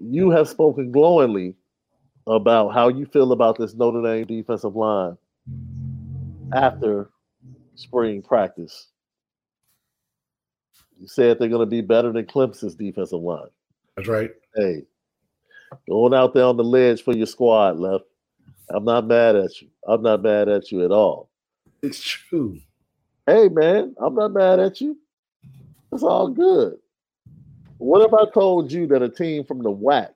you have spoken glowingly about how you feel about this Notre Dame defensive line after spring practice. You said they're going to be better than Clemson's defensive line. That's right. Hey, going out there on the ledge for your squad, left. I'm not mad at you. I'm not mad at you at all. It's true. Hey, man, I'm not mad at you. It's all good. What if I told you that a team from the WAC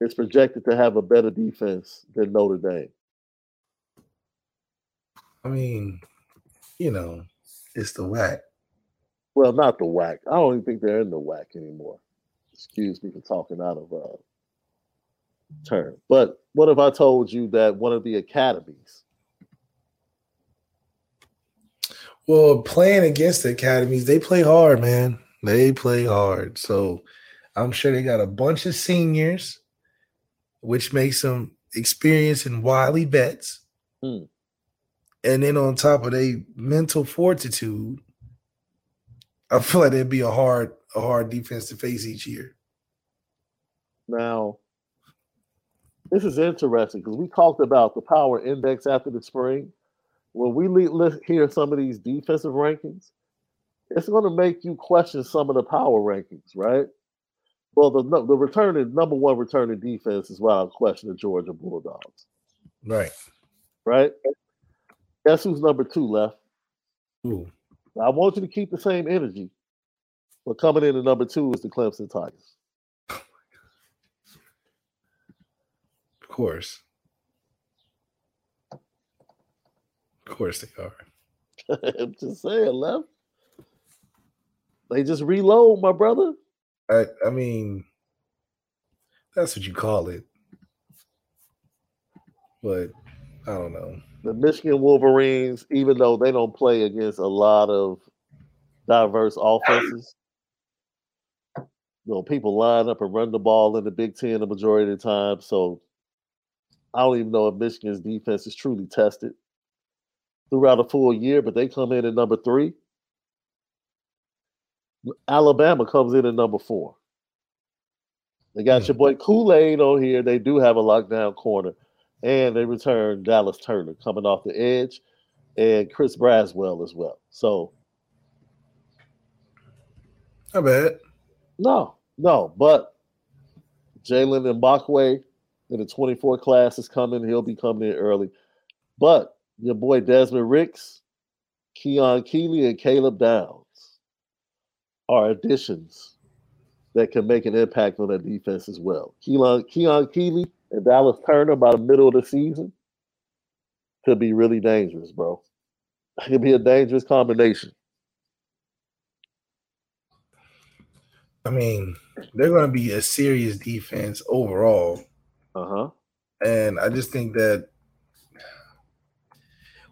is projected to have a better defense than Notre Dame? I mean, you know, it's the WAC. Well, not the WAC. I don't even think they're in the WAC anymore. Excuse me for talking out of uh, turn. But what if I told you that one of the academies? Well, playing against the academies, they play hard, man. They play hard. So I'm sure they got a bunch of seniors, which makes them experienced and wily bets. Hmm. And then on top of their mental fortitude, I feel like it'd be a hard, a hard defense to face each year. Now, this is interesting because we talked about the power index after the spring. When we le- hear some of these defensive rankings, it's going to make you question some of the power rankings, right? Well, the the returning number one returning defense is why I question the Georgia Bulldogs, Right. right? Guess who's number two left? Ooh. I want you to keep the same energy, but coming in at number two is the Clemson Tigers. Of course. Of course they are. I'm just saying, left. They just reload, my brother. I I mean, that's what you call it. But I don't know. The Michigan Wolverines, even though they don't play against a lot of diverse offenses, you know, people line up and run the ball in the Big Ten the majority of the time. So I don't even know if Michigan's defense is truly tested throughout a full year, but they come in at number three. Alabama comes in at number four. They got Hmm. your boy Kool Aid on here. They do have a lockdown corner, and they return Dallas Turner coming off the edge, and Chris Braswell as well. So Not bad. no, no, but Jaylen Mbakwe in the 24 class is coming. He'll be coming in early. But your boy Desmond Ricks, Keon Keeley, and Caleb Downs are additions that can make an impact on that defense as well. Keon, Keon Keeley and Dallas Turner by the middle of the season could be really dangerous, bro. It could be a dangerous combination. I mean, they're going to be a serious defense overall. Uh huh. And I just think that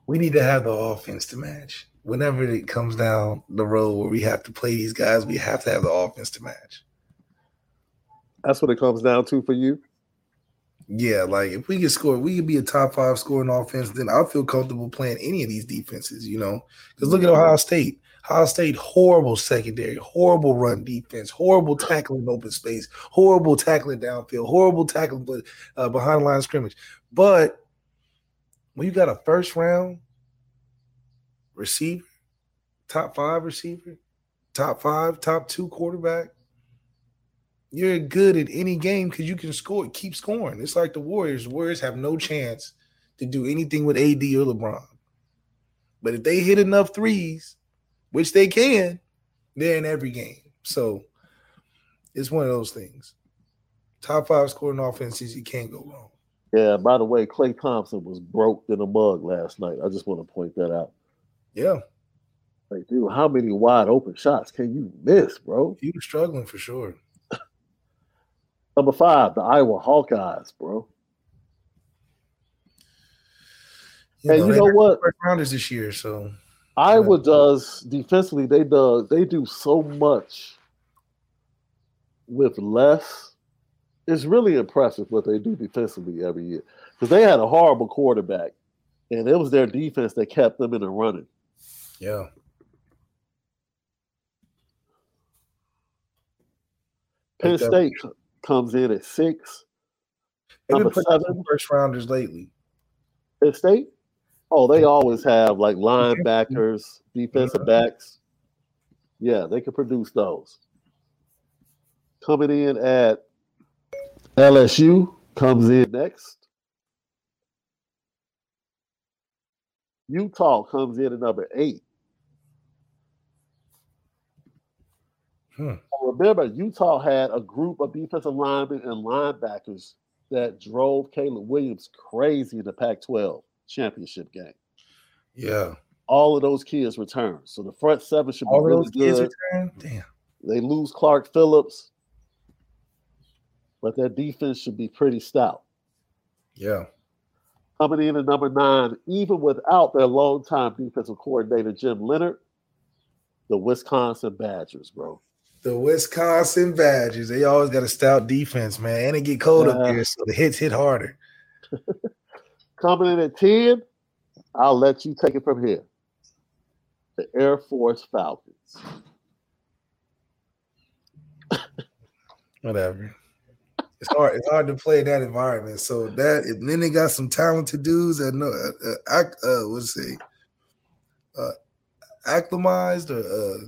we need to have the offense to match. Whenever it comes down the road where we have to play these guys, we have to have the offense to match. That's what it comes down to for you. Yeah, like if we can score, we could be a top five scoring offense. Then I'll feel comfortable playing any of these defenses. You know, because look at Ohio State. Ohio State, horrible secondary, horrible run defense, horrible tackling open space, horrible tackling downfield, horrible tackling uh, behind the line of scrimmage. But when you got a first round receiver, top five receiver, top five, top two quarterback, you're good at any game because you can score, keep scoring. It's like the Warriors. Warriors have no chance to do anything with AD or LeBron. But if they hit enough threes, which they can, they're in every game. So it's one of those things. Top five scoring offenses, you can't go wrong. Yeah, by the way, Klay Thompson was broke in a mug last night. I just want to point that out. Yeah. Like, dude, how many wide open shots can you miss, bro? He was struggling for sure. Number five, the Iowa Hawkeyes, bro. You and know, you know what? First rounders this year, so Iowa yeah. does defensively. They do they do so much with less. It's really impressive what they do defensively every year because they had a horrible quarterback, and it was their defense that kept them in the running. Yeah. Penn State comes in at six. They've been seven first rounders lately. Penn State? Oh, they always have like linebackers, defensive backs. Yeah, they can produce those. Coming in at LSU comes in next. Utah comes in at number eight. Hmm. Remember, Utah had a group of defensive linemen and linebackers that drove Caleb Williams crazy in the Pac 12 championship game. Yeah. All of those kids return. So the front seven should be All really good. Damn. They lose Clark Phillips, but their defense should be pretty stout. Yeah. Coming in at number nine, even without their longtime defensive coordinator, Jim Leonhard, the Wisconsin Badgers, bro. The Wisconsin Badgers. They always got a stout defense, man. And it get cold uh, up here, so the hits hit harder. Coming in at 10, I'll let you take it from here. The Air Force Falcons. Whatever. It's hard. It's hard to play in that environment. So that and then they got some talented dudes that know uh, uh, uh what's say uh acclimatized or uh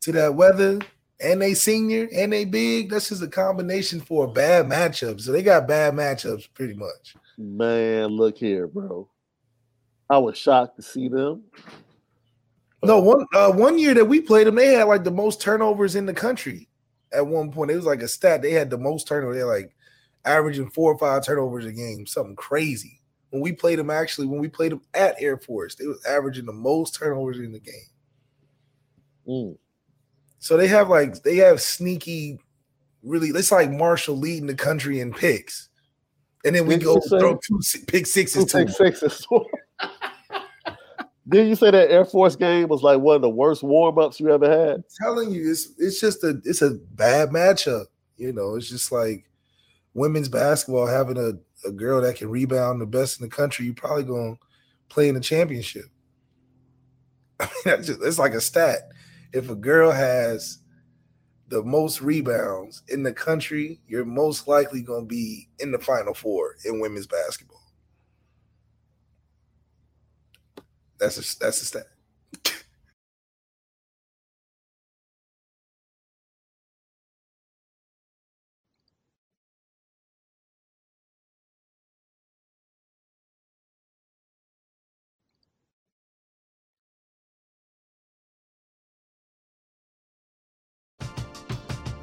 to that weather and they senior and they big. That's just a combination for a bad matchup. So they got bad matchups pretty much. Man, look here, bro. I was shocked to see them. No, one uh, one year that we played them, they had like the most turnovers in the country. At one point, it was like a stat. They had the most turnovers. They're like averaging four or five turnovers a game, something crazy. When we played them, actually, when we played them at Air Force, they was averaging the most turnovers in the game. Mm. So they have like they have sneaky, really. It's like Marshall leading the country in picks, and then we Did go throw two pick sixes. Two pick sixes. Did you say that Air Force game was like one of the worst warm ups you ever had? I'm telling you, it's it's just a it's a bad matchup. You know, it's just like women's basketball having a, a girl that can rebound the best in the country. You're probably gonna play in the championship. I mean, that's just it's like a stat if a girl has the most rebounds in the country, you're most likely going to be in the final four in women's basketball. That's a that's a stat.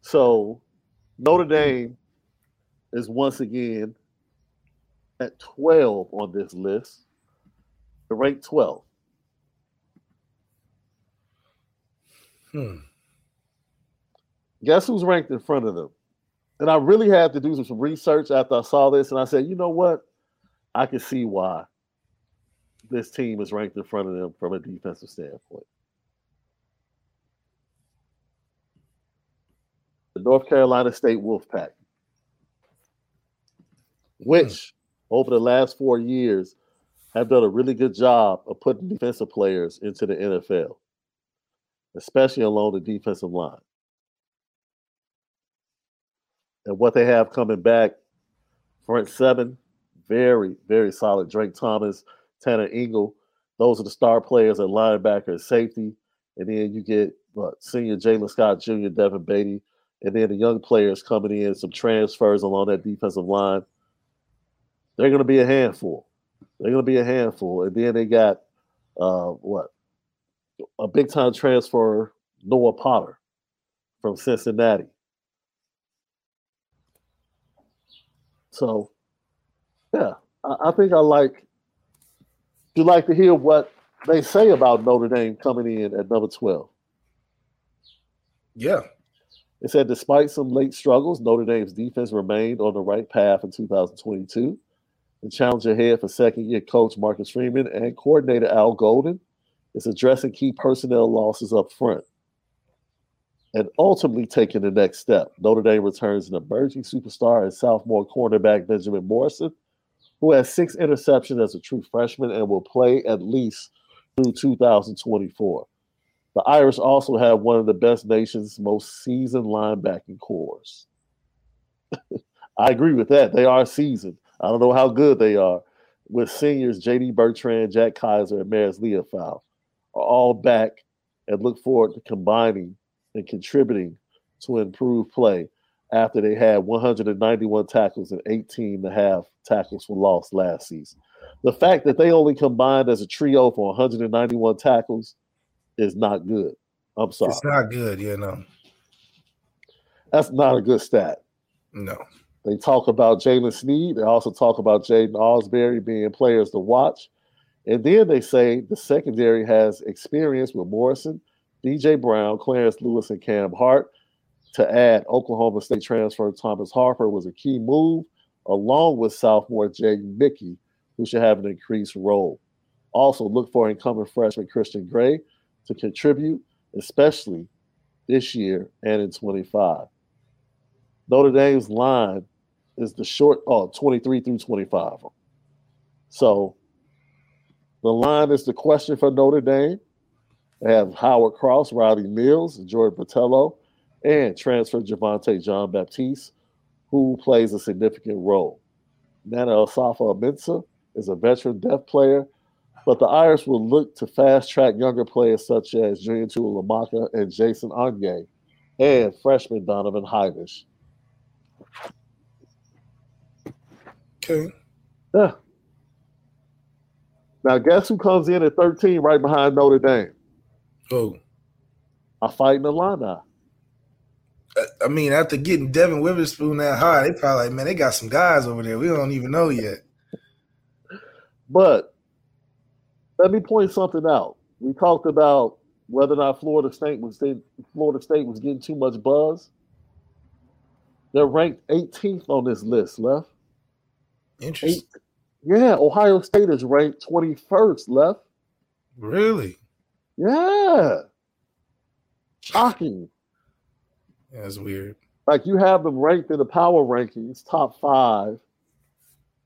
So Notre Dame is once again at 12 on this list. The rank 12. Hmm. Guess who's ranked in front of them? And I really had to do some research after I saw this, and I said, you know what? I can see why this team is ranked in front of them from a defensive standpoint. North Carolina State Wolfpack, which hmm. over the last four years have done a really good job of putting defensive players into the NFL, especially along the defensive line. And what they have coming back, front seven, very, very solid. Drake Thomas, Tanner Ingle, those are the star players at linebacker and safety. And then you get what, senior Jalen Scott Jr., Devin Beatty, and then the young players coming in, some transfers along that defensive line. They're going to be a handful. They're going to be a handful. And then they got uh, what a big time transfer, Noah Potter from Cincinnati. So, yeah, I, I think I like. You like to hear what they say about Notre Dame coming in at number twelve? Yeah, it said, despite some late struggles, Notre Dame's defense remained on the right path in 2022. The challenge ahead for second year coach Marcus Freeman and coordinator Al Golden is addressing key personnel losses up front and ultimately taking the next step. Notre Dame returns an emerging superstar and sophomore cornerback Benjamin Morrison, who has six interceptions as a true freshman and will play at least through 2024. The Irish also have one of the best nation's most seasoned linebacking cores. I agree with that. They are seasoned. I don't know how good they are. With seniors J.D. Bertrand, Jack Kaiser, and Marist Liufau are all back and look forward to combining and contributing to improve play after they had 191 tackles and 18 and a half tackles for loss last season. The fact that they only combined as a trio for 191 tackles – is not good. I'm sorry. It's not good, you know. That's not a good stat. No. They talk about Jaylen Sneed. They also talk about Jaiden Ausberry being players to watch. And then they say the secondary has experience with Morrison, DJ Brown, Clarence Lewis, and Cam Hart. To add, Oklahoma State transfer Thomas Harper was a key move, along with sophomore Jaden Mickey, who should have an increased role. Also, look for incoming freshman Christian Gray, to contribute, especially this year and in 25. Notre Dame's line is the short, oh, 23 through 25. So the line is the question for Notre Dame. They have Howard Cross, Riley Mills, Jordan Botelho, and transfer Javontae Jean-Baptiste, who plays a significant role. Nana Osafo-Mensah is a veteran deaf player but the Irish will look to fast track younger players such as Julian Tuihalamaka and Jason Onye and freshman Donovan Hinish. Okay. Yeah. Now, guess who comes in at 13 right behind Notre Dame? Oh, A fighting Illini. I- I mean, after getting Devon Witherspoon that high, they probably like, man, they got some guys over there. We don't even know yet. But let me point something out. We talked about whether or not Florida State was Florida State was getting too much buzz. They're ranked 18th on this list, left. Interesting. Eight. Yeah, Ohio State is ranked 21st, left. Really? Yeah. Shocking. That's weird. Like you have them ranked in the power rankings, top five,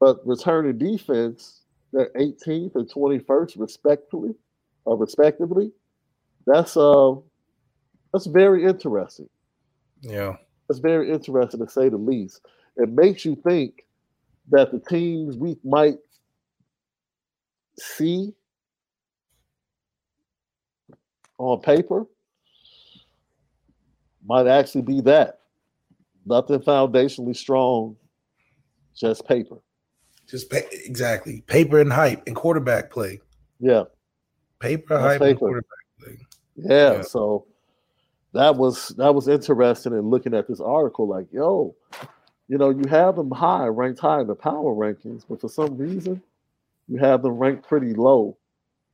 but returning defense, they're 18th and 21st, respectively, or respectively. That's uh, that's very interesting. Yeah. That's very interesting to say the least. It makes you think that the teams we might see on paper might actually be that. Nothing foundationally strong, just paper. Just exactly paper and hype and quarterback play. Yeah. Paper, That's hype, and quarterback play. Yeah, Yeah. so that was that was interesting in looking at this article. Like, yo, you know, you have them high, ranked high in the power rankings, but for some reason, you have them ranked pretty low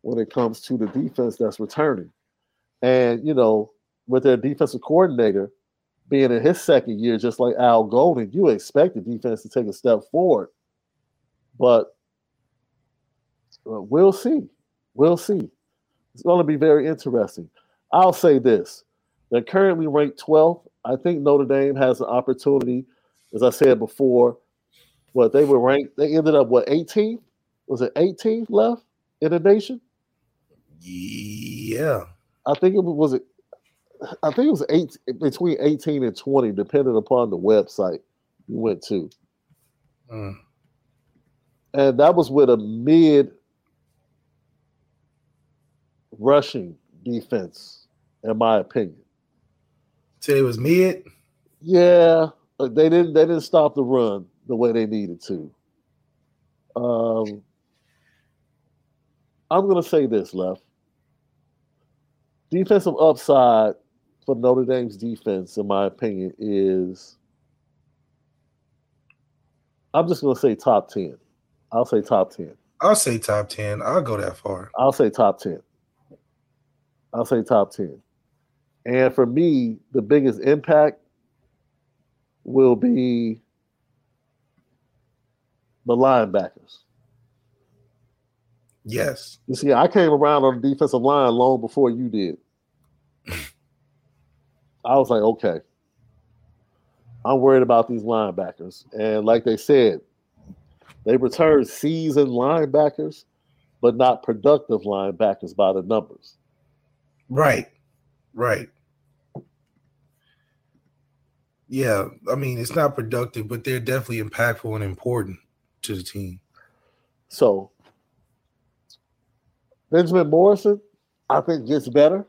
when it comes to the defense that's returning. And you know, with their defensive coordinator being in his second year, just like Al Golden, you expect the defense to take a step forward. But we'll see. We'll see. It's going to be very interesting. I'll say this. They're currently ranked 12th. I think Notre Dame has an opportunity, as I said before. What they were ranked, they ended up what 18th? Was it 18th left in the nation? Yeah. I think it was, was it I think it was eight between 18 and 20, depending upon the website you went to. Mm. And that was with a mid rushing defense, in my opinion. Say it was mid. Yeah, they didn't they didn't stop the run the way they needed to. Um, I'm gonna say this, left. Defensive upside for Notre Dame's defense, in my opinion, is I'm just gonna say top ten. I'll say top ten. I'll say top ten. I'll go that far. I'll say top 10. I'll say top 10. And for me, the biggest impact will be the linebackers. Yes. You see, I came around on the defensive line long before you did. I was like, okay, I'm worried about these linebackers. And like they said, they returned seasoned linebackers, but not productive linebackers by the numbers. Right. Right. Yeah. I mean, it's not productive, but they're definitely impactful and important to the team. So Benjamin Morrison, I think gets better.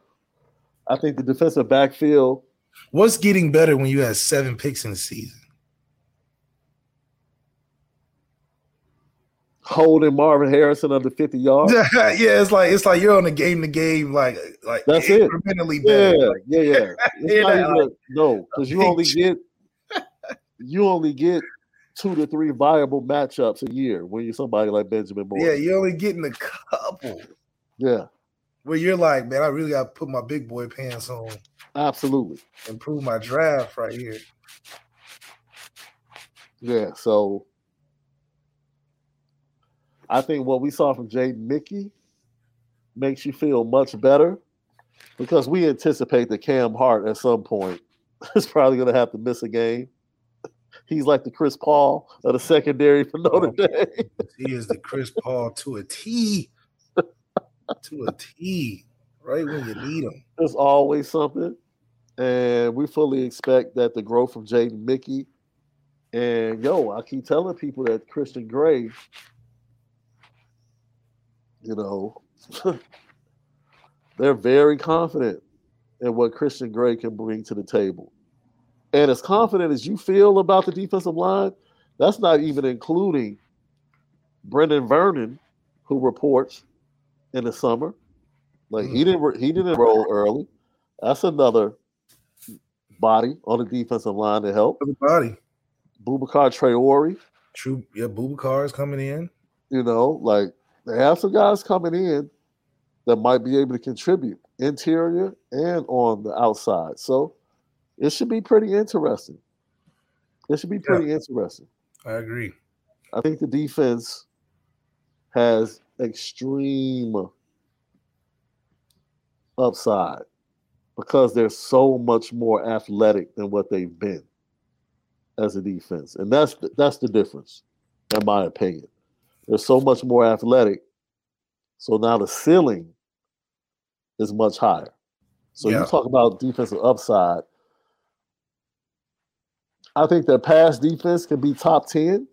I think the defensive backfield, What's getting better when you have seven picks in the season? Holding Marvin Harrison under 50 yards. yeah, it's like it's like you're on a game to game, like like That's it. Yeah, better. Like, yeah, yeah. It's Yeah, not like- no, because you only get you only get two to three viable matchups a year when you're somebody like Benjamin Moore. yeah, you're only getting a couple Yeah, where you're like, man, I really got to put my big boy pants on, absolutely. improve my draft right here. Yeah, so I think what we saw from Jaden Mickey makes you feel much better because we anticipate that Cam Hart at some point is probably going to have to miss a game. He's like the Chris Paul of the secondary for Notre oh, Dame. He is the Chris Paul to a T, to a T, right when you need him. There's always something. And we fully expect that the growth from Jaden Mickey. And yo, I keep telling people that Christian Gray, you know, they're very confident in what Christian Gray can bring to the table. And as confident as you feel about the defensive line, that's not even including Brenan Vernon, who reports in the summer. Like he mm-hmm. didn't he didn't roll early. That's another body on the defensive line to help. Body. Boubacar Traore. True. Yeah, Boubacar is coming in. You know, like they have some guys coming in that might be able to contribute interior and on the outside. So it should be pretty interesting. It should be pretty yeah, interesting. I agree. I think the defense has extreme upside because they're so much more athletic than what they've been as a defense, and that's the, that's the difference, in my opinion. They're so much more athletic, so now the ceiling is much higher. So yeah. you talk about defensive upside. I think their pass defense can be top ten.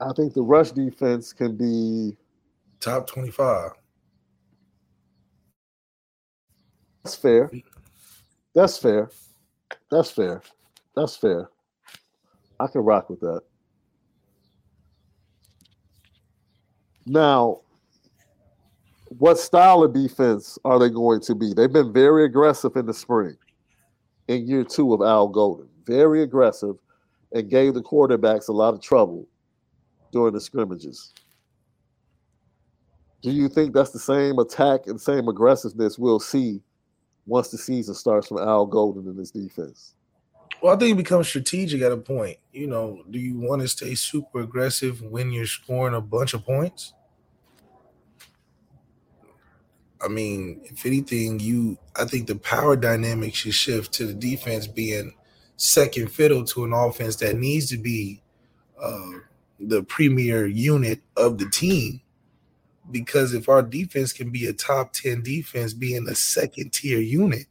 I think the rush defense can be top 25. That's fair. That's fair. That's fair. That's fair. I can rock with that. Now, what style of defense are they going to be? They've been very aggressive in the spring in year two of Al Golden. Very aggressive and gave the quarterbacks a lot of trouble during the scrimmages. Do you think that's the same attack and same aggressiveness we'll see once the season starts from Al Golden in this defense? Well, I think it becomes strategic at a point. You know, do you want to stay super aggressive when you're scoring a bunch of points? I mean, if anything, you I think the power dynamic should shift to the defense being second fiddle to an offense that needs to be uh, the premier unit of the team. Because if our defense can be a top 10 defense, being a second tier unit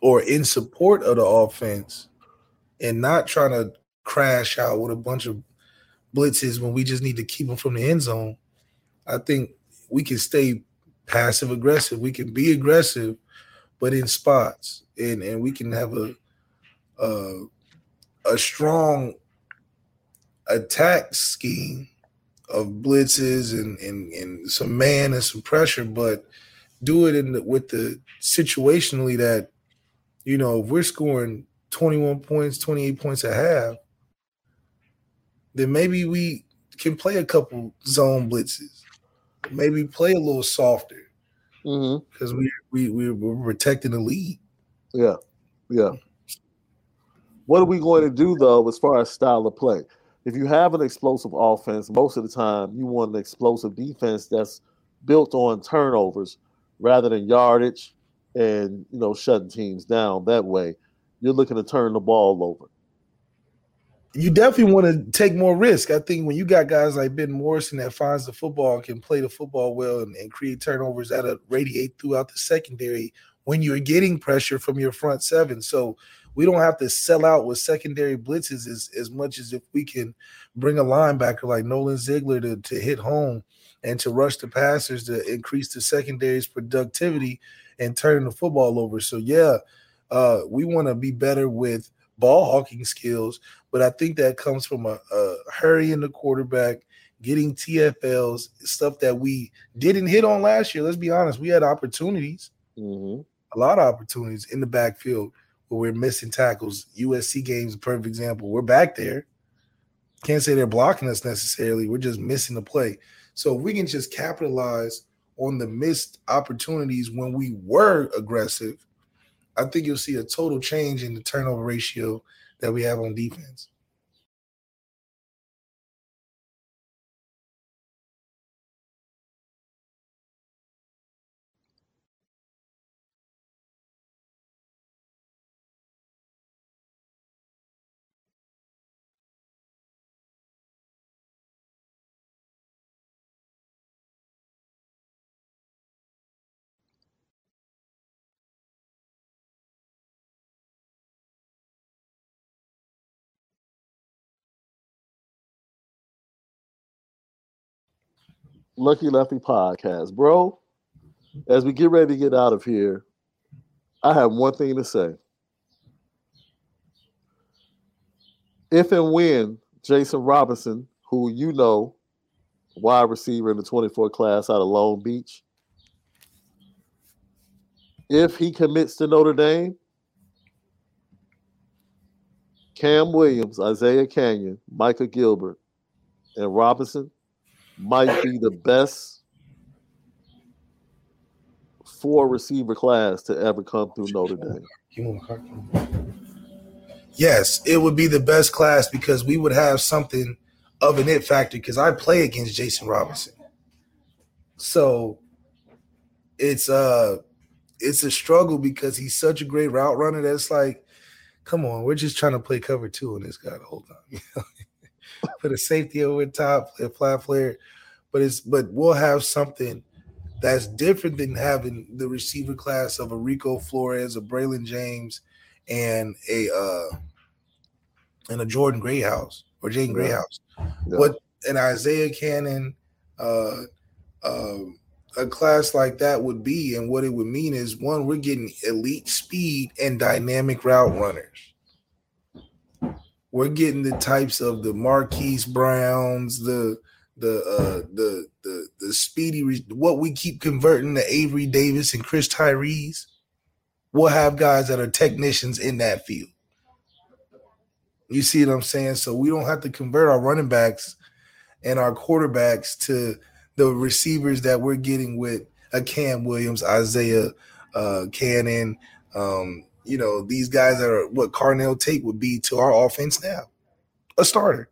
or in support of the offense and not trying to crash out with a bunch of blitzes when we just need to keep them from the end zone, I think we can stay passive aggressive. We can be aggressive, but in spots, and and we can have a a, a strong attack scheme of blitzes and, and, and some man and some pressure, but do it in the, with the situationally that, you know, if we're scoring 21 points, 28 points a half, then maybe we can play a couple zone blitzes, maybe play a little softer because mm-hmm. we, we, we're protecting the lead. Yeah. Yeah. What are we going to do though, as far as style of play? If you have an explosive offense, most of the time you want an explosive defense that's built on turnovers rather than yardage and you know shutting teams down that way. You're looking to turn the ball over. You definitely want to take more risk. I think when you got guys like Ben Morrison that finds the football, can play the football well, and, and create turnovers that radiate throughout the secondary when you're getting pressure from your front seven. So we don't have to sell out with secondary blitzes as, as much as if we can bring a linebacker like Nolan Ziegler to, to hit home and to rush the passers to increase the secondary's productivity and turn the football over. So yeah, uh, we want to be better with ball hawking skills, but I think that comes from a, a hurry in the quarterback, getting TFLs, stuff that we didn't hit on last year. Let's be honest, we had opportunities, mm-hmm. a lot of opportunities in the backfield but we're missing tackles. USC games, a perfect example. We're back there. Can't say they're blocking us necessarily. We're just missing the play. So if we can just capitalize on the missed opportunities when we were aggressive, I think you'll see a total change in the turnover ratio that we have on defense. Lucky Lefty podcast, bro. As we get ready to get out of here, I have one thing to say. if and when Jason Robinson, who you know, wide receiver in the 24 class out of Long Beach, if he commits to Notre Dame, Cam Williams, Isaiah Cannon, Micah Gilbert, and Robinson might be the best four receiver class to ever come through Notre Dame. Yes, it would be the best class because we would have something of an it factor because I play against Jason Robinson. So it's uh it's a struggle because he's such a great route runner that's like, come on, we're just trying to play cover two on this guy the whole time. Put a safety over top, play a flat flare. But it's but we'll have something that's different than having the receiver class of a Rico Flores, a Braylon James, and a uh and a Jordan Greathouse or Jaden Greathouse. Yeah. What an Isaiah Cannon, uh, uh, a class like that would be, and what it would mean is one, we're getting elite speed and dynamic route runners. We're getting the types of the Marquise Browns, the the uh, the the the speedy what we keep converting to Avery Davis and Chris Tyrese. We'll have guys that are technicians in that field. You see what I'm saying? So we don't have to convert our running backs and our quarterbacks to the receivers that we're getting with a Cam Williams, Isaiah uh, Cannon. Um, you know, these guys are what Carnell Tate would be to our offense now. A starter.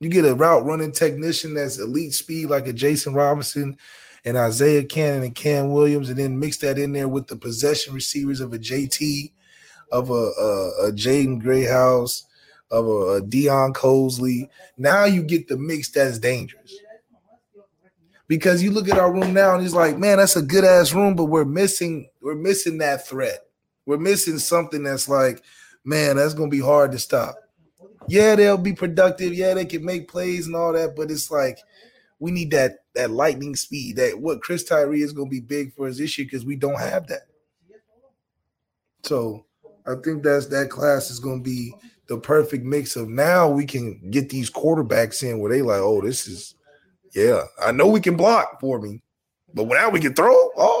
You get a route running technician that's elite speed like a Jason Robinson and Isaiah Cannon and Cam Williams, and then mix that in there with the possession receivers of a JT, of a, a, a Jaden Greathouse, of a, a Deion Colzie. Now you get the mix that's dangerous. Because you look at our room now and it's like, man, that's a good ass room, but we're missing, we're missing that threat. We're missing something that's like, man, that's gonna be hard to stop. Yeah, they'll be productive. Yeah, they can make plays and all that, but it's like we need that that lightning speed. That what Chris Tyree is gonna be big for us this year because we don't have that. So I think that's that class is to be the perfect mix of now we can get these quarterbacks in where they like, oh, this is, yeah, I know we can block for me, but now we can throw. Oh,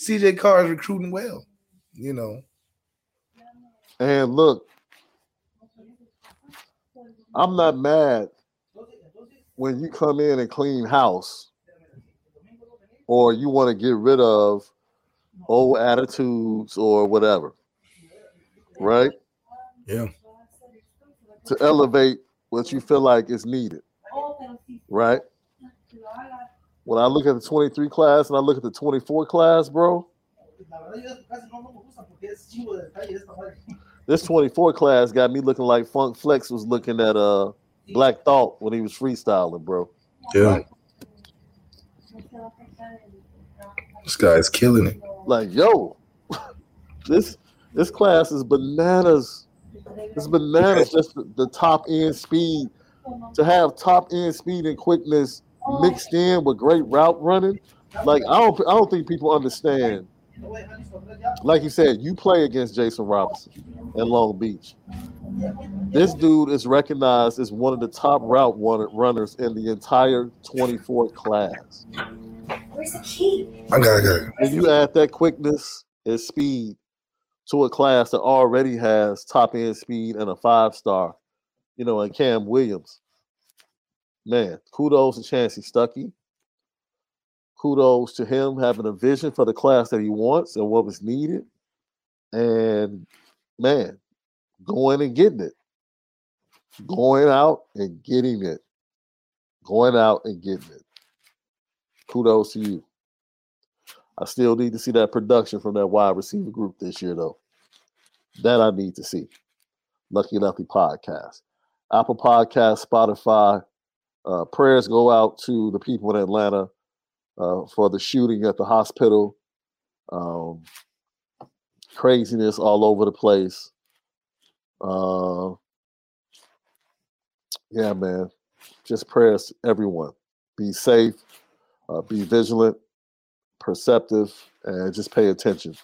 CJ Carr is recruiting well, you know. And look, I'm not mad when you come in and clean house or you want to get rid of old attitudes or whatever. Right? Yeah. To elevate what you feel like is needed. Right? When I look at the 23 class and I look at the 24 class, bro. This 24 class got me looking like Funk Flex was looking at uh Black Thought when he was freestyling, bro. Yeah. This guy's killing it. Like, yo, this this class is bananas. It's bananas. Just the, the top end speed to have top end speed and quickness mixed in with great route running. Like I don't I don't think people understand. Like you said, you play against Jason Robinson in Long Beach. This dude is recognized as one of the top route runners in the entire 24 class. Where's the key? I got it. And you add that quickness and speed to a class that already has top end speed and a five star, you know, and Cam Williams. Man, kudos to Chansi Stuckey. Kudos to him having a vision for the class that he wants and what was needed. And man, going and getting it. Going out and getting it. Going out and getting it kudos to you. I still need to see that production from that wide receiver group this year, though. That I need to see. Lucky Lucky podcast, Apple Podcast, Spotify. Uh, prayers go out to the people in Atlanta uh, for the shooting at the hospital. Um, craziness all over the place. Uh, yeah, man. Just prayers, everyone. Be safe uh, be vigilant, perceptive, and just pay attention.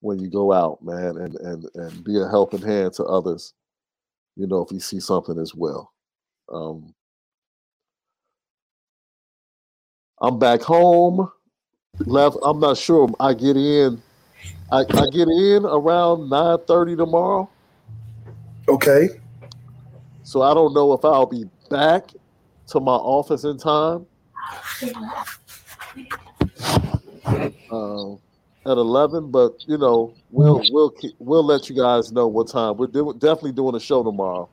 when you go out, man, and and and be a helping hand to others. You know, if you see something as well. Um, I'm back home. Left. I'm not sure. I get in. I, I get in around nine thirty tomorrow. Okay. So I don't know if I'll be back to my office in time. Um, at eleven, but you know we'll we'll we'll let you guys know what time we're do, definitely doing a show tomorrow.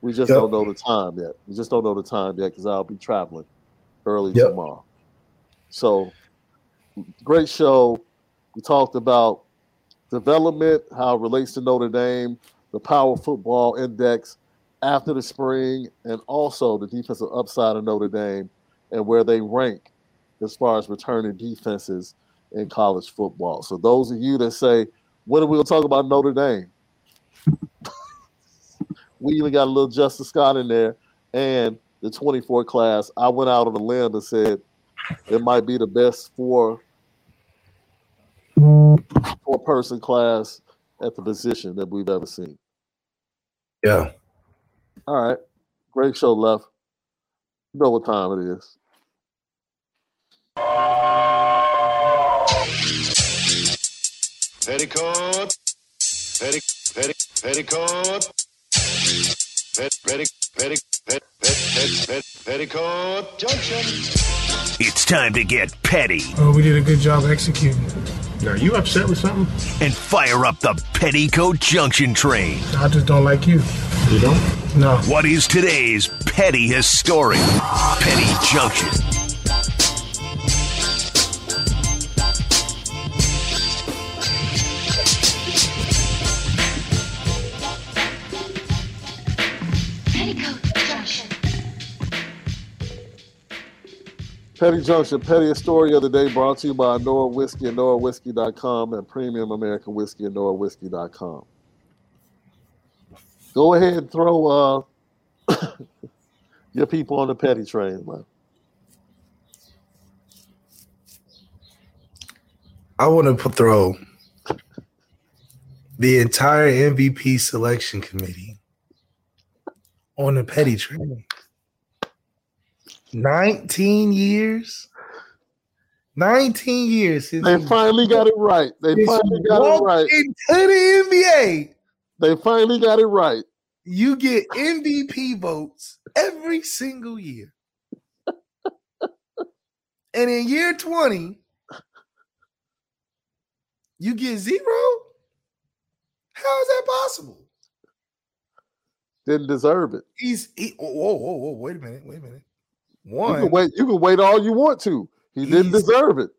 We just Yep. don't know the time yet. We just don't know the time yet because I'll be traveling early Yep. tomorrow. So great show. We talked about development, how it relates to Notre Dame, the Power Football Index after the spring, and also the defensive upside of Notre Dame and where they rank as far as returning defenses in college football. So those of you that say, when are we gonna talk about Notre Dame? we even got a little Justice Scott in there and the 24 class. I went out on a limb and said it might be the best four four person class at the position that we've ever seen. Yeah. All right. Great show left. You know what time it is. Petticoat. Petti, petti, petticoat. Pet, petti, petti, pet, pet, pet, pet, petticoat junction. It's time to get petty Oh, we did a good job executing. Are you upset with something? and fire up the Petticoat Junction train. I just don't like you. You don't? No. What is today's petty history? Petty Junction. Petty Junction, Pettiest Story of the Day brought to you by Noah Whiskey and NoahWhiskey.com and Premium American Whiskey and NoahWhiskey.com. Go ahead and throw uh, your people on the petty train, man. I want to throw the entire MVP selection committee on the petty train. 19 years. 19 years since They finally got it right. They finally got it right. Into the NBA. They finally got it right. You get MVP votes every single year. and in year 20, you get zero? How is that possible? Didn't deserve it. He's he, whoa, whoa, whoa, whoa, wait a minute, wait a minute. You can wait. You can wait all you want to. He didn't deserve it.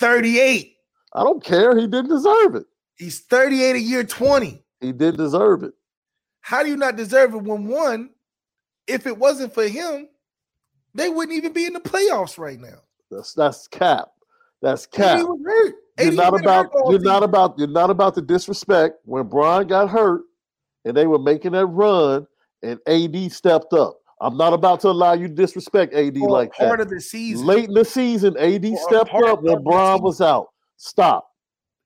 38. I don't care. He didn't deserve it. He's 38 a year 20. He didn't deserve it. How do you not deserve it when one, if it wasn't for him, they wouldn't even be in the playoffs right now. That's that's cap. That's cap. was hurt. You're not about you're not about you're not about the disrespect. When Brian got hurt and they were making that run and AD stepped up. I'm not about to allow you to disrespect AD For like part that. of the season. Late in the season, AD For stepped up when Brian was out. Stop.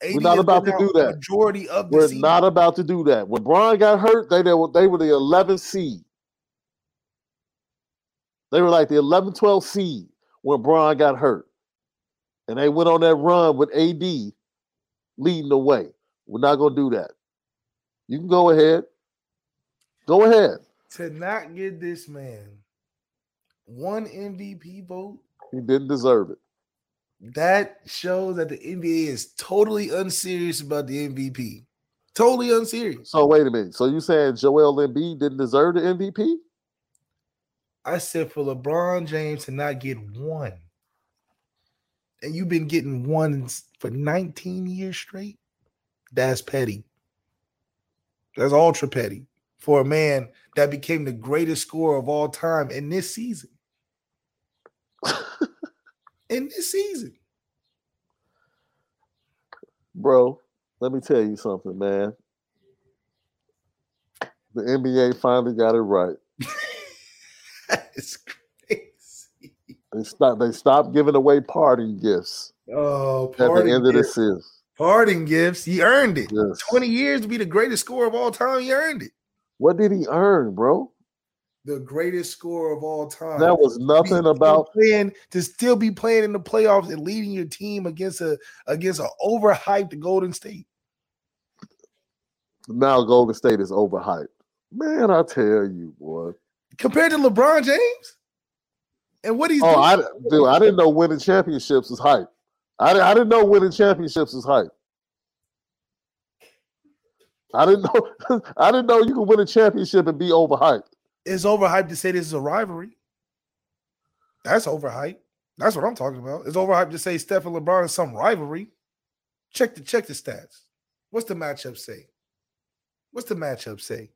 AD we're not about to do that. Majority of the We're season. not about to do that. When Brian got hurt, they, they were they were the 11th seed. They were like the 11, 12 seed when Brian got hurt. And they went on that run with AD leading the way. We're not going to do that. You can go ahead. Go ahead. To not get this man one MVP vote, He didn't deserve it. that shows that the NBA is totally unserious about the MVP. Totally unserious. So wait a minute. So you saying Joel Embiid didn't deserve the MVP? I said for LeBron James to not get one, and you've been getting ones for 19 years straight, that's petty. That's ultra petty for a man that became the greatest scorer of all time in this season. in this season. Bro, let me tell you something, man. The NBA finally got it right. it's crazy. They stopped. They stopped giving away parting gifts Oh, at the end of the season. Parting gifts. He earned it. Yes. 20 years to be the greatest scorer of all time. He earned it. What did he earn, bro? The greatest scorer of all time. That was nothing about playing to still be playing in the playoffs and leading your team against a against an overhyped Golden State. now Golden State is overhyped. Man, I tell you, boy. Compared to LeBron James. And what he's Oh, I dude, I didn't know winning championships was hype. I, I didn't know winning championships was hype. I didn't know I didn't know you could win a championship and be overhyped. it's overhyped to say this is a rivalry. That's overhyped. That's what I'm talking about. It's overhyped to say Steph and LeBron is some rivalry. Check the check the stats. What's the matchup say? What's the matchup say?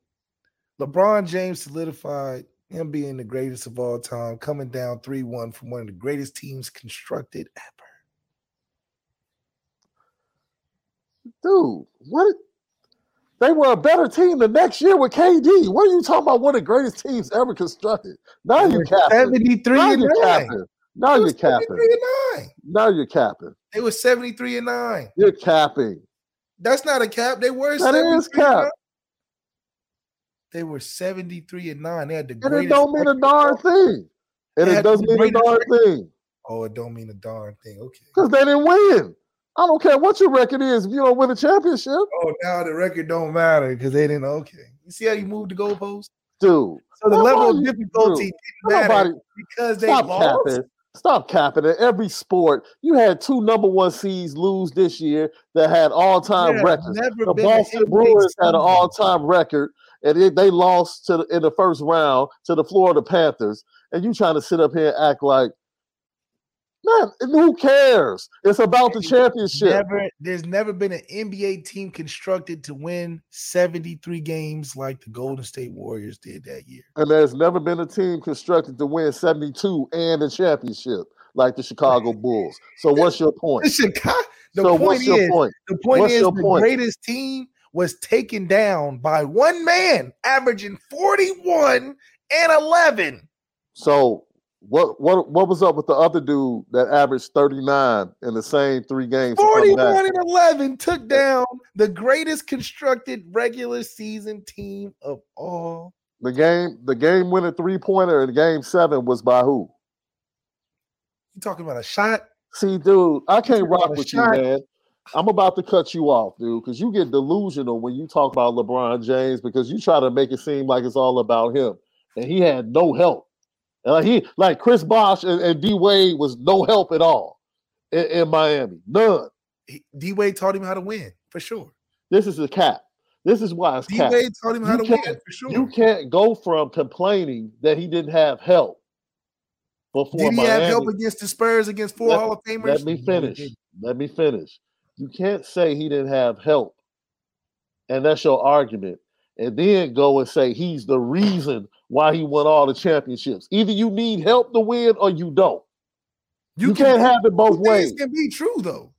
LeBron James solidified him being the greatest of all time, coming down 3-1 from one of the greatest teams constructed ever. Dude, what they were a better team the next year with KD. What are you talking about? One of the greatest teams ever constructed. Now you were capping. 73 Now and you 9. capping. Now you're was 73 capping. and 9. Now you're capping. They were 73 and 9. You're capping. That's not a cap. They were That 73 is and cap. 9. They were 73 and 9. They had the And it don't mean a darn thing. And it doesn't mean a darn thing. Oh, it don't mean a darn thing. Okay. Because they didn't win. I don't care what your record is if you don't win a championship. Oh, now the record don't matter because they didn't. Okay. You see how you moved the goalpost? Dude. So the level of difficulty dude, didn't matter Nobody because they stop lost. capping. Stop capping. In every sport, you had two number one seeds lose this year that had all time records. The Boston Bruins had an all time record, and it, they lost to the, in the first round to the Florida Panthers. And you trying to sit up here and act like, man, who cares? It's about the championship. Never, there's never been an NBA team constructed to win 73 games like the Golden State Warriors did that year. And there's never been a team constructed to win 72 and a championship like the Chicago Bulls. So what's your point? The Chicago. The so point what's your is, point? the point What's is, the point? greatest team was taken down by one man, averaging 41 and 11. So what what what was up with the other dude that averaged 39 in the same three games? 41 and 11 took down the greatest constructed regular season team of all. The game the game winning three pointer in game seven was by who? You talking about a shot? See, dude, I can't rock with you, man. I'm about to cut you off, dude, because you get delusional when you talk about LeBron James because you try to make it seem like it's all about him, and he had no help. Like he, like Chris Bosh and, and D Wade was no help at all in, in Miami, none. D Wade taught him how to win for sure. This is a cap. This is why it's D cap. Wade taught him how You to win for sure. You can't go from complaining that he didn't have help before Did he Miami. have help against the Spurs against four Let- Hall of Famers? Let me finish. Let me finish. You can't say he didn't have help, and that's your argument, and then go and say he's the reason why he won all the championships. Either you need help to win or you don't. You, can- can't have it both Two things ways. can be true though.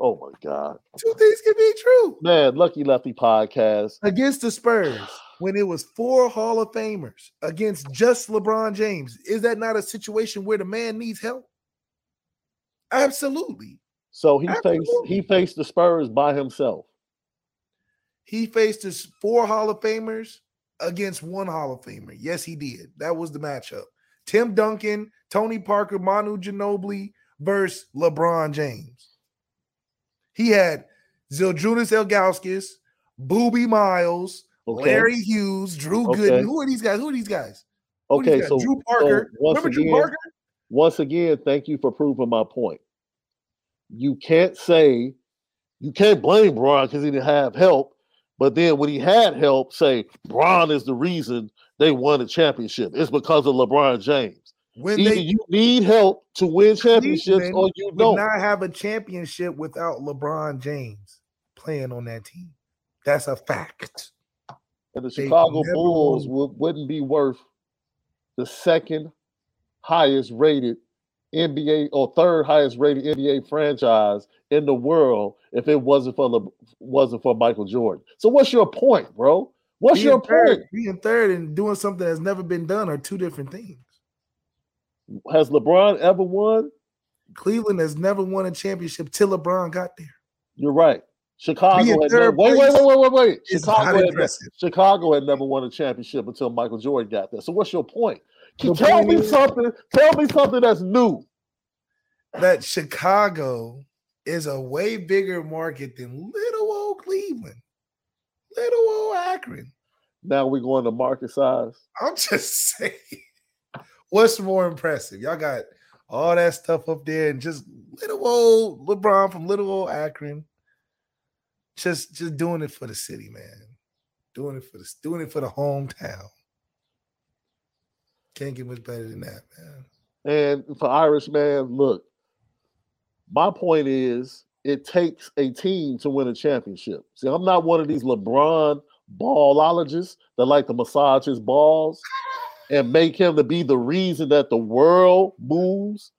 Oh my God, Two things can be true. man! Lucky Lefty podcast. Against the Spurs, when it was four Hall of Famers against just LeBron James, is that not a situation where the man needs help? Absolutely. So he faced he faced the Spurs by himself. He faced his four Hall of Famers against one Hall of Famer. Yes, he did. That was the matchup. Tim Duncan, Tony Parker, Manu Ginobili versus LeBron James. He had Zydrunas Ilgauskas, Booby Miles, Okay. Larry Hughes, Drew Okay. Gooden. Who are these guys? Who are these guys? Who are these Okay, guys? so Drew Parker. so once Remember Drew again- Parker? once again, thank you for proving my point. You can't say you can't blame Bron because he didn't have help, but then when he had help, say Bron is the reason they won the championship. It's because of LeBron James. When Either they you need help to win championships or you don't. not have a championship without LeBron James playing on that team. That's a fact. and the they Chicago Bulls won. wouldn't be worth the second highest rated NBA or third highest rated NBA franchise in the world if it wasn't for the wasn't for Michael Jordan. So what's your point, bro? What's being your third, point? Being third and doing something that's never been done are two different things. Has LeBron ever won? Cleveland has never won a championship till LeBron got there. You're right. Chicago had never, wait, wait, wait, wait, wait, wait. Chicago had. Chicago had never won a championship until Michael Jordan got there. So what's your point? Tell me is- something. Tell me something that's new. that Chicago is a way bigger market than little old Cleveland, little old Akron. Now we're going to market size. I'm just saying. What's more impressive? Y'all got all that stuff up there, and just little old LeBron from little old Akron, just just doing it for the city, man. Doing it for the doing it for the hometown. Can't get much better than that, man. And for Irish man, look, my point is it takes a team to win a championship. See, I'm not one of these LeBron ballologists that like to massage his balls and make him to be the reason that the world moves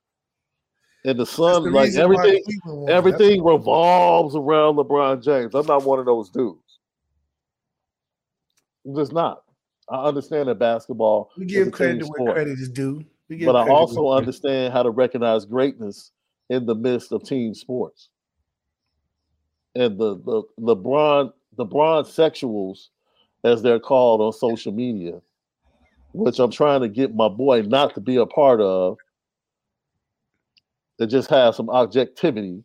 and the sun, the like everything, That's everything revolves around LeBron James. I'm not one of those dudes. I'm just not. I understand that basketball We give credit where credit is due. But I also understand how to recognize greatness in the midst of team sports. And the the LeBron LeBron sexuals, as they're called on social media, which I'm trying to get my boy not to be a part of, that just has some objectivity.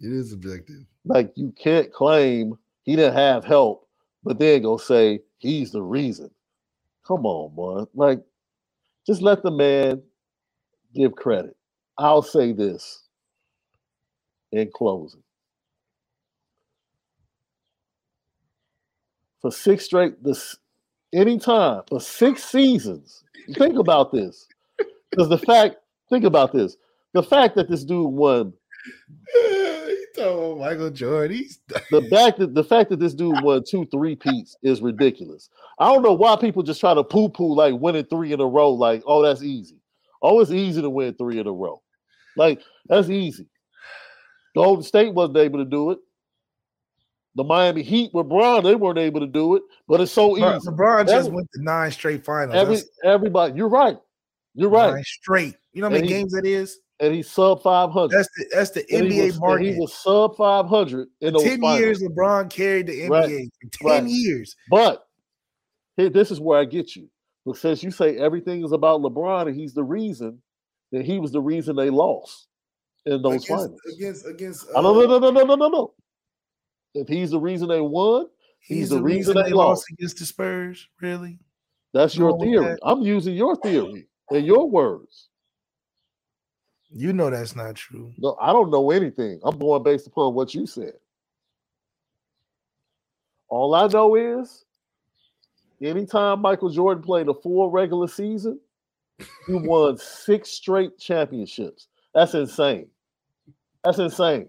It is objective. Like you can't claim he didn't have help, but then go say he's the reason. Come on, boy. Like, just let the man give credit. I'll say this in closing. For six straight, this anytime for six seasons. Think about this. Because the fact, think about this. The fact that this dude won you talking about Michael Jordan? He's the fact that the fact that this dude won two three peats is ridiculous. I don't know why people just try to poo poo like winning three in a row. Like, oh, that's easy. Oh, it's easy to win three in a row. Like, that's easy. Golden State wasn't able to do it. The Miami Heat with Bron, they weren't able to do it, but it's so LeBron, easy. LeBron just Every- went to nine straight finals. Every everybody, you're right. You're right. nine straight. You know how many games that is? And he's sub five hundred. That's the that's the And he NBA was- market. He was sub five hundred in those Ten finals. years, LeBron carried the NBA. Right. For Ten Right. years. But here, this is where I get you. But since you say everything is about LeBron and he's the reason, then he was the reason they lost in those against, finals. against against. I no, no, uh, no, no, no, no, no, no. If he's the reason they won, He's, the the reason reason they lost. against the Spurs. Really? that's your theory. that. I'm using your theory and your words. You know that's not true. No, I don't know anything. I'm going based upon what you said. All I know is anytime Michael Jordan played a full regular season, he won six straight championships. That's insane. That's insane.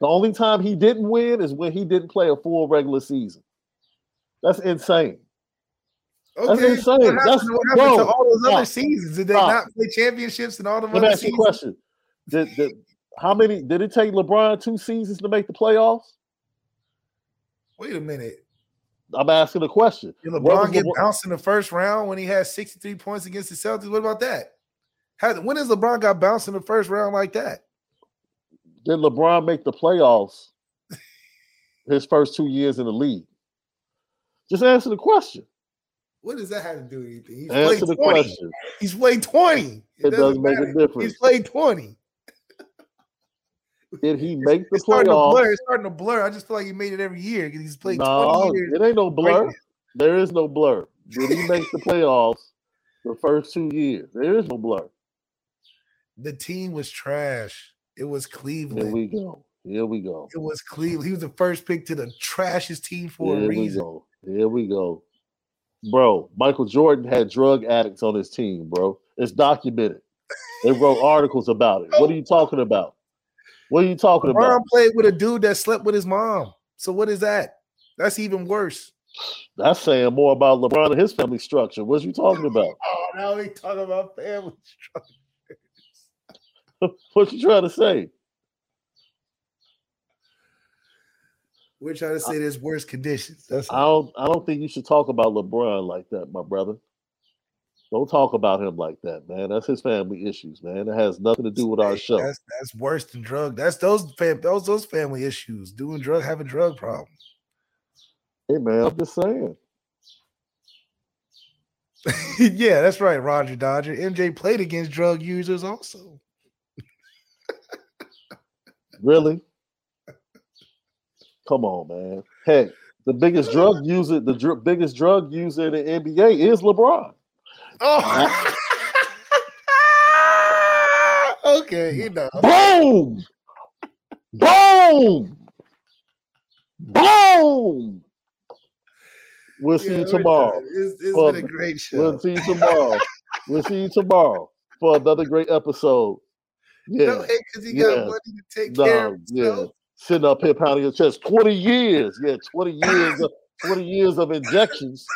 The only time he didn't win is when he didn't play a full regular season. That's insane. That's Okay, insane. What happened, That's- what happened to bro, all those other seasons? Did they Stop. not play championships in all the Let me other ask you a seasons? question. Did, did how many did it take LeBron two seasons to make the playoffs? Wait a minute. I'm asking a question. Did LeBron get LeBron- bounced in the first round when he had 63 points against the Celtics? What about that? How, when has LeBron got bounced in the first round like that? Did LeBron make the playoffs his first two years in the league? Just answer the question. What does that have to do with anything? He's Answer played the 20. question. He's played 20. It doesn't make a difference. He's played 20. Did he make the It's starting to blur. It's starting to blur. I just feel like he made it every year because he's played No, 20 years. it ain't no blur. There is no blur. Did he make the playoffs the first two years? There is no blur. The team was trash. It was Cleveland. Here we go. Here we go. It was Cleveland. He was the first pick to the trashiest team for Here a we reason. go. Here we go. Bro, Michael Jordan had drug addicts on his team, bro. It's documented. They wrote articles about it. What are you talking about? What are you talking about? LeBron played with a dude that slept with his mom. So what is that? That's even worse. That's saying more about LeBron and his family structure. What are you talking about? Oh, now we talking about family structure. What you trying to say? We're trying to say there's worse conditions. That's I don't I don't think you should talk about LeBron like that, my brother. Don't talk about him like that, man. That's his family issues, man. It has nothing to do with our show. That's that's worse than drug. That's those fam- those those family issues. Doing drug, having drug problems. Hey, man, I'm just saying. yeah, that's right, Roger Dodger. MJ played against drug users also. Really? Come on, man. Hey, the biggest drug user, the dr- biggest drug user in the NBA is LeBron. Oh. okay, you know. Boom! Boom! Boom! We'll see Yeah, you tomorrow. It's, it's Well, been a great show. We'll see you tomorrow. we'll see you tomorrow for another great episode. Yeah. No, because he got money to take care of No, himself. Sitting up here pounding your chest. 20 years. Yeah, 20 years of 20 years of injections.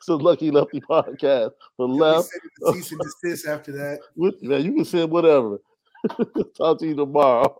so lucky lefty podcast for He left. cease and desist after that. With, man, you can send whatever. Talk to you tomorrow.